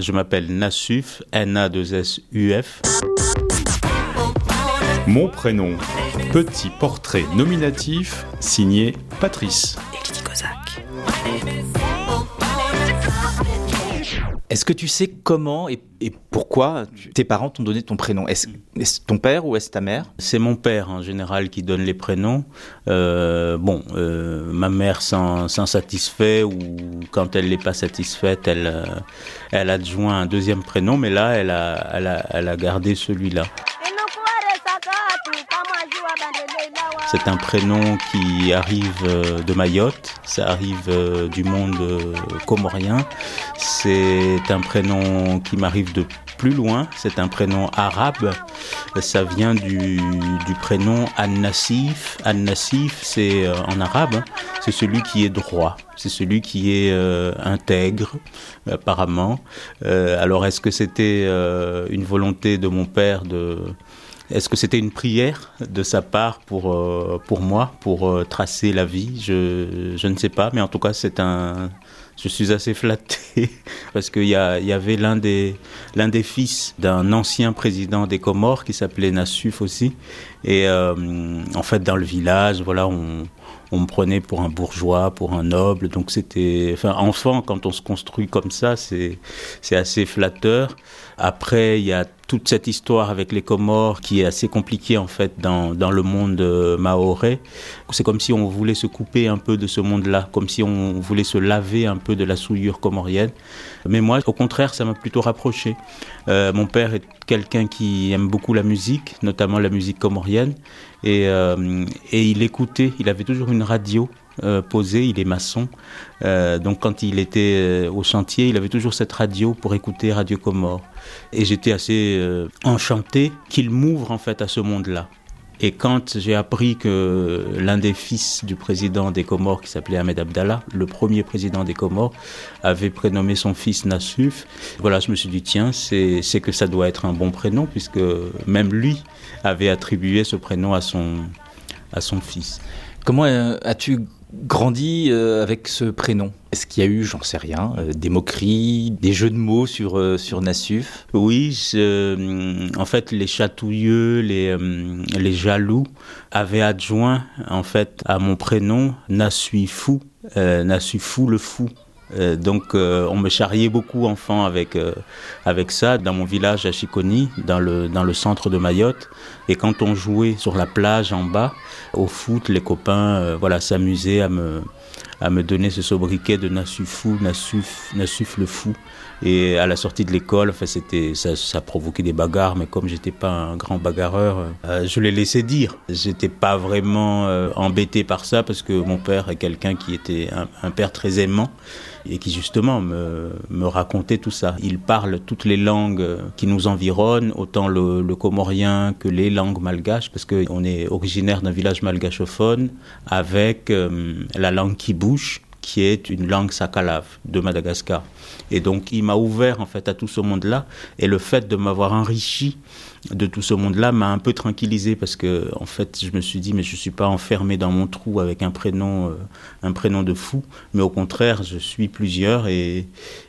Je m'appelle Nassuf, N-A-2-S-U-F. Mon prénom, petit portrait nominatif signé Patrice. Est-ce que tu sais comment et, pourquoi tes parents t'ont donné ton prénom? Est-ce ton père ou est-ce ta mère? C'est mon père en général qui donne les prénoms. Euh, bon, euh, ma mère s'en satisfait ou quand elle n'est pas satisfaite, elle, euh, elle adjoint un deuxième prénom, mais là, elle a, elle a, elle a gardé celui-là. C'est un prénom qui arrive euh, de Mayotte, ça arrive euh, du monde comorien. C'est un prénom qui m'arrive de plus loin, c'est un prénom arabe. Ça vient du, prénom An-Nassif. An-Nassif, c'est en arabe, c'est celui qui est droit, c'est celui qui est intègre, apparemment. alors, est-ce que c'était une volonté de mon père de est-ce que c'était une prière de sa part pour, euh, pour moi, pour euh, tracer la vie? Je, je ne sais pas, mais en tout cas, c'est un, je suis assez flatté parce qu'il y, avait l'un des, l'un des fils d'un ancien président des Comores qui s'appelait Nassuf aussi. Et euh, en fait, dans le village, voilà, on, on me prenait pour un bourgeois, pour un noble. Donc c'était, enfin, enfant, quand on se construit comme ça, c'est, c'est assez flatteur. Après, il y a toute cette histoire avec les Comores qui est assez compliquée en fait dans, dans le monde euh, maoré. C'est comme si on voulait se couper un peu de ce monde-là, comme si on voulait se laver un peu de la souillure comorienne. Mais moi, au contraire, ça m'a plutôt rapproché. Euh, mon père quelqu'un qui aime beaucoup la musique, notamment la musique comorienne, et, euh, et il écoutait, il avait toujours une radio euh, posé, il est maçon. Euh, donc quand il était au chantier, il avait toujours cette radio pour écouter Radio Comore. Et j'étais assez enchanté qu'il m'ouvre en fait à ce monde-là. Et quand j'ai appris que l'un des fils du président des Comores, qui s'appelait Ahmed Abdallah, le premier président des Comores, avait prénommé son fils Nassuf, voilà, je me suis dit, tiens, c'est que ça doit être un bon prénom, puisque même lui avait attribué ce prénom à son, à son fils. Comment as-tu grandi euh, avec ce prénom Est-ce qu'il y a eu, j'en sais rien, euh, des moqueries, des jeux de mots sur, euh, Nassuf? Oui, en fait, les chatouilleux, les, les jaloux avaient adjoint en fait à mon prénom Nassufou, Nassufou le fou. Euh, donc euh, on me charriait beaucoup enfant avec, euh, avec ça dans mon village à Chiconi, dans le, dans le centre de Mayotte. Et quand on jouait sur la plage en bas, au foot, les copains voilà, s'amusaient à me, à me donner ce sobriquet de Nassufou, Nassuf, Nassuf le fou. Et à la sortie de l'école, enfin, c'était, ça, ça provoquait des bagarres, mais comme j'étais pas un grand bagarreur, euh, je l'ai laissé dire. J'étais pas vraiment euh, embêté par ça parce que mon père est quelqu'un qui était un, père très aimant et qui justement me, me, racontait tout ça. Il parle toutes les langues qui nous environnent, autant le, le comorien que les langues malgaches, parce qu'on est originaire d'un village malgachophone avec euh, la langue qui bouge qui est une langue sakalave de Madagascar. Et donc, il m'a ouvert en fait à tout ce monde-là. Et le fait de m'avoir enrichi de tout ce monde-là m'a un peu tranquillisé parce que, en fait, je me suis dit, mais je suis pas enfermé dans mon trou avec un prénom, euh, un prénom de fou, mais au contraire, je suis plusieurs et,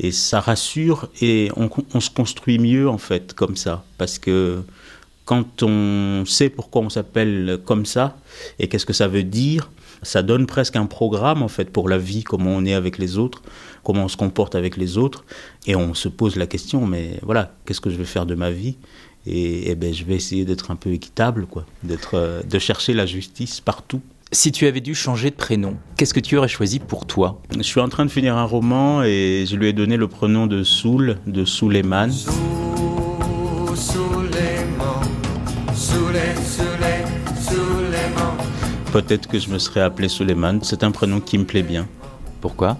et ça rassure et on, on se construit mieux en fait comme ça parce que quand on sait pourquoi on s'appelle comme ça et qu'est-ce que ça veut dire, ça donne presque un programme en fait pour la vie, comment on est avec les autres, comment on se comporte avec les autres, et on se pose la question, mais voilà, qu'est-ce que je vais faire de ma vie? Et, et, ben, je vais essayer d'être un peu équitable, quoi, d'être, euh, de chercher la justice partout. Si tu avais dû changer de prénom, qu'est-ce que tu aurais choisi pour toi? Je suis en train de finir un roman et je lui ai donné le prénom de Soul, de Suleiman. Peut-être que je me serais appelé Suleiman. C'est un prénom qui me plaît bien. Pourquoi?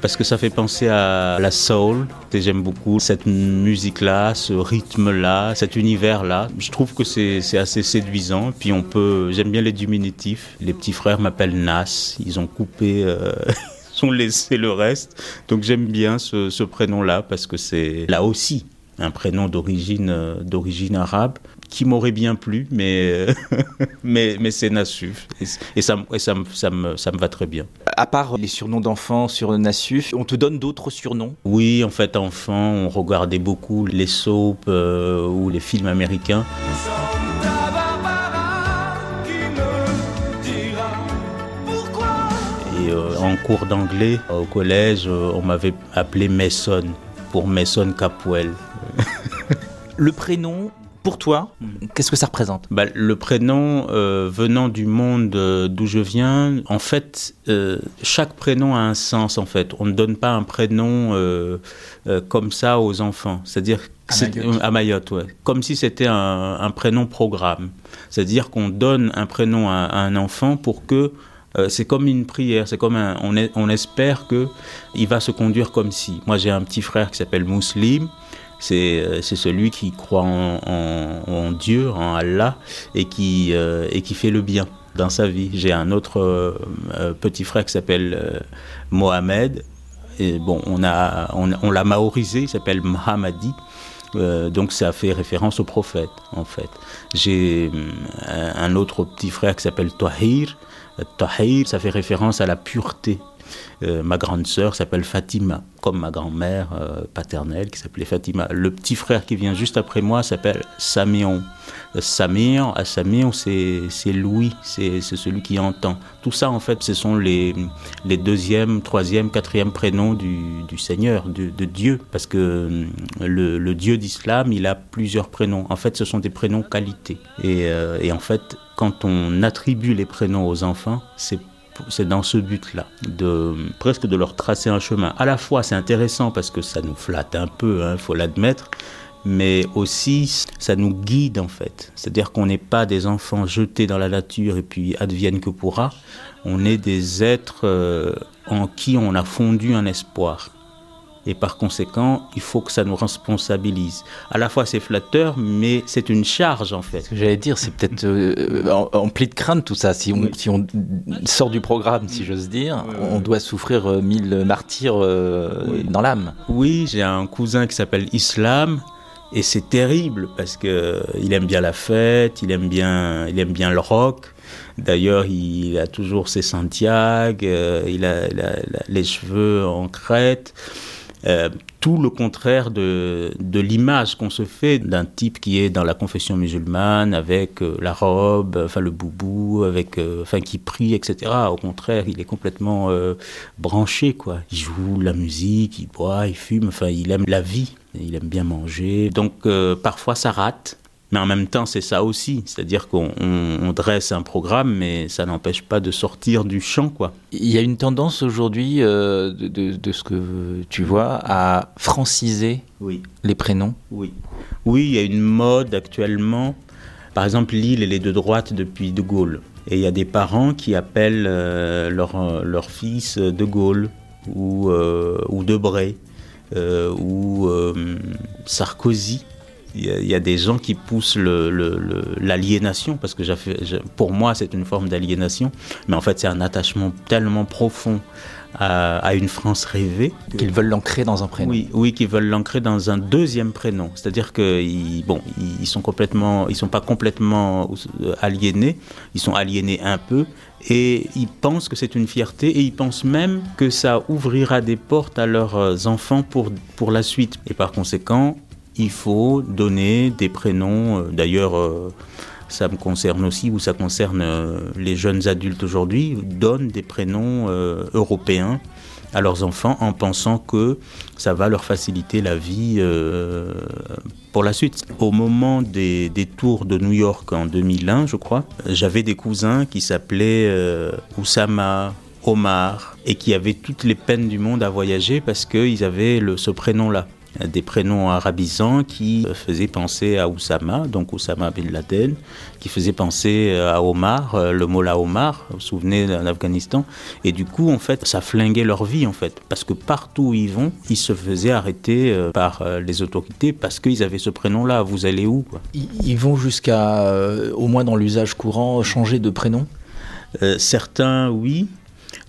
Parce que ça fait penser à la soul. Et j'aime beaucoup cette musique-là, ce rythme-là, cet univers-là. Je trouve que c'est assez séduisant. Puis on peut, j'aime bien les diminutifs. Les petits frères m'appellent Nas. Ils ont coupé, euh, ils ont laissé le reste. Donc j'aime bien ce, ce prénom-là parce que c'est là aussi un prénom d'origine d'origine arabe qui m'aurait bien plu, mais, mais, mais c'est Nassuf. Et, ça, et ça, ça, me, ça me va très bien. À part les surnoms d'enfants sur Nassuf, on te donne d'autres surnoms? Oui, en fait, enfant, on regardait beaucoup les soaps ou les films américains. Euh, en cours d'anglais au collège, euh, on m'avait appelé Mason pour Mason Capwell. le prénom, pour toi, qu'est-ce que ça représente bah, Le prénom euh, venant du monde d'où je viens, en fait, chaque prénom a un sens. En fait, on ne donne pas un prénom comme ça aux enfants. C'est-à-dire à Mayotte, ouais. Comme si c'était un, prénom programme. C'est-à-dire qu'on donne un prénom à, un enfant pour que euh, c'est comme une prière, c'est comme un, on, on espère que il va se conduire comme si. Moi, j'ai un petit frère qui s'appelle Muslim. C'est, euh, c'est celui qui croit en, Dieu, en Allah, et qui, euh, et qui fait le bien dans sa vie. J'ai un autre petit frère qui s'appelle Mohamed. Et bon, on, a, on, on l'a maorisé, il s'appelle Mahamadi. donc ça fait référence au prophète, en fait. J'ai un autre petit frère qui s'appelle Tahir. Tahir, ça fait référence à la pureté. Euh, ma grande sœur s'appelle Fatima, comme ma grand-mère euh, paternelle qui s'appelait Fatima. Le petit frère qui vient juste après moi s'appelle Samion. Euh, Samir, Samir c'est Louis, c'est celui qui entend. Tout ça, en fait, ce sont les, les deuxième, troisième, quatrième prénoms du, du Seigneur, de, Dieu. Parce que le, le Dieu d'islam, il a plusieurs prénoms. En fait, ce sont des prénoms qualité. Et, et en fait, quand on attribue les prénoms aux enfants, c'est c'est dans ce but-là, de presque de leur tracer un chemin. À la fois, c'est intéressant parce que ça nous flatte un peu, il hein, faut l'admettre, mais aussi ça nous guide en fait. C'est-à-dire qu'on n'est pas des enfants jetés dans la nature et puis advienne que pourra. On est des êtres euh, en qui on a fondu un espoir. Et par conséquent, il faut que ça nous responsabilise. À la fois, c'est flatteur, mais c'est une charge, en fait. J'allais dire, c'est peut-être euh, empli de crainte, tout ça. Si on, si on sort du programme, si j'ose dire, on doit souffrir euh, mille martyrs euh, dans l'âme. Oui, j'ai un cousin qui s'appelle Islam. Et c'est terrible parce que il aime bien la fête, il aime bien, il aime bien le rock. D'ailleurs, il a toujours ses Santiago, il a, il a les cheveux en crête. Euh, tout le contraire de, de l'image qu'on se fait d'un type qui est dans la confession musulmane avec euh, la robe, enfin le boubou, avec, euh, enfin qui prie, etc. Au contraire, il est complètement branché, quoi. Il joue la musique, il boit, il fume, enfin il aime la vie, il aime bien manger. Donc parfois ça rate. Mais en même temps, c'est ça aussi. C'est-à-dire qu'on dresse un programme, mais ça n'empêche pas de sortir du champ, quoi. Il y a une tendance aujourd'hui, euh, de, ce que tu vois, à franciser oui. les prénoms. Oui. Oui, il y a une mode actuellement. Par exemple, Lille, elle est de droite depuis De Gaulle. Et il y a des parents qui appellent euh, leur, leur, fils De Gaulle ou, euh, ou Debray ou Sarkozy il y, a des gens qui poussent l'aliénation, parce que pour moi, c'est une forme d'aliénation, mais en fait, c'est un attachement tellement profond à, une France rêvée. Qu'ils veulent l'ancrer dans un prénom. Oui, oui qu'ils veulent l'ancrer dans un deuxième prénom. C'est-à-dire qu'ils bon, ils sont complètement, ils sont pas complètement aliénés, ils sont aliénés un peu, et ils pensent que c'est une fierté, et ils pensent même que ça ouvrira des portes à leurs enfants pour, pour la suite. Et par conséquent, il faut donner des prénoms. Euh, d'ailleurs, euh, ça me concerne aussi, ou ça concerne euh, les jeunes adultes aujourd'hui, donnent des prénoms européens à leurs enfants en pensant que ça va leur faciliter la vie pour la suite. Au moment des, tours de New York en 2001, je crois, j'avais des cousins qui s'appelaient Oussama, Omar, et qui avaient toutes les peines du monde à voyager parce qu'ils avaient ce prénom-là des prénoms arabisants qui faisaient penser à Oussama, donc Oussama bin Laden, qui faisaient penser à Omar, euh, le Mollah Omar, vous vous souvenez en Afghanistan. Et du coup, en fait, ça flinguait leur vie, en fait, parce que partout où ils vont, ils se faisaient arrêter euh, par euh, les autorités parce qu'ils avaient ce prénom-là. Vous allez où Ils vont jusqu'à, au moins dans l'usage courant, changer de prénom? Certains, oui.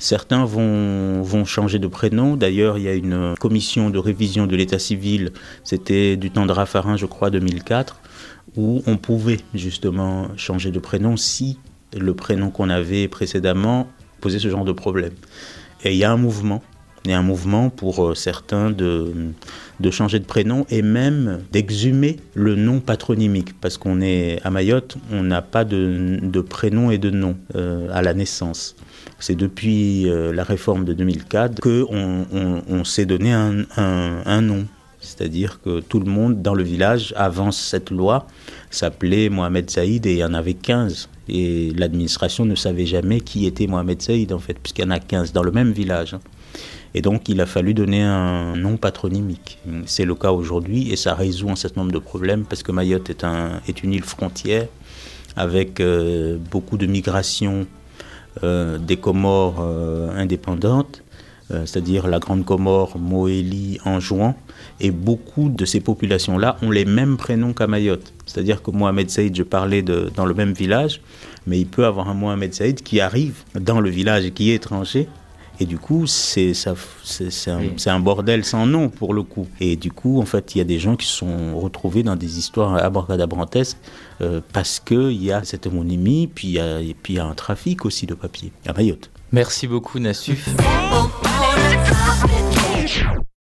Certains vont, changer de prénom. D'ailleurs, il y a une commission de révision de l'état civil, c'était du temps de Raffarin, je crois, 2004, où on pouvait justement changer de prénom si le prénom qu'on avait précédemment posait ce genre de problème. Et il y a un mouvement il un mouvement pour euh, certains de, changer de prénom et même d'exhumer le nom patronymique. Parce qu'on est à Mayotte, on n'a pas de, de, prénom et de nom euh, à la naissance. C'est depuis euh, la réforme de 2004 qu'on on, on s'est donné un, nom. C'est-à-dire que tout le monde dans le village, avant cette loi, s'appelait Mohamed Saïd et il y en avait 15. Et l'administration ne savait jamais qui était Mohamed Saïd, en fait, puisqu'il y en a 15 dans le même village. Et donc, il a fallu donner un nom patronymique. C'est le cas aujourd'hui et ça résout un certain nombre de problèmes parce que Mayotte est, un, est une île frontière avec euh, beaucoup de migrations des Comores euh, indépendantes, euh, c'est-à-dire la Grande Comore, Moélie, Anjouan. Et beaucoup de ces populations-là ont les mêmes prénoms qu'à Mayotte. C'est-à-dire que Mohamed Saïd, je parlais dans le même village, mais il peut avoir un Mohamed Saïd qui arrive dans le village et qui est étranger et du coup, c'est un, un, bordel sans nom pour le coup. Et du coup, en fait, il y a des gens qui sont retrouvés dans des histoires abracadabrantesques euh, parce qu'il y a cette homonymie, puis il y a, et puis il y a un trafic aussi de papier à Mayotte. Merci beaucoup, Nassuf.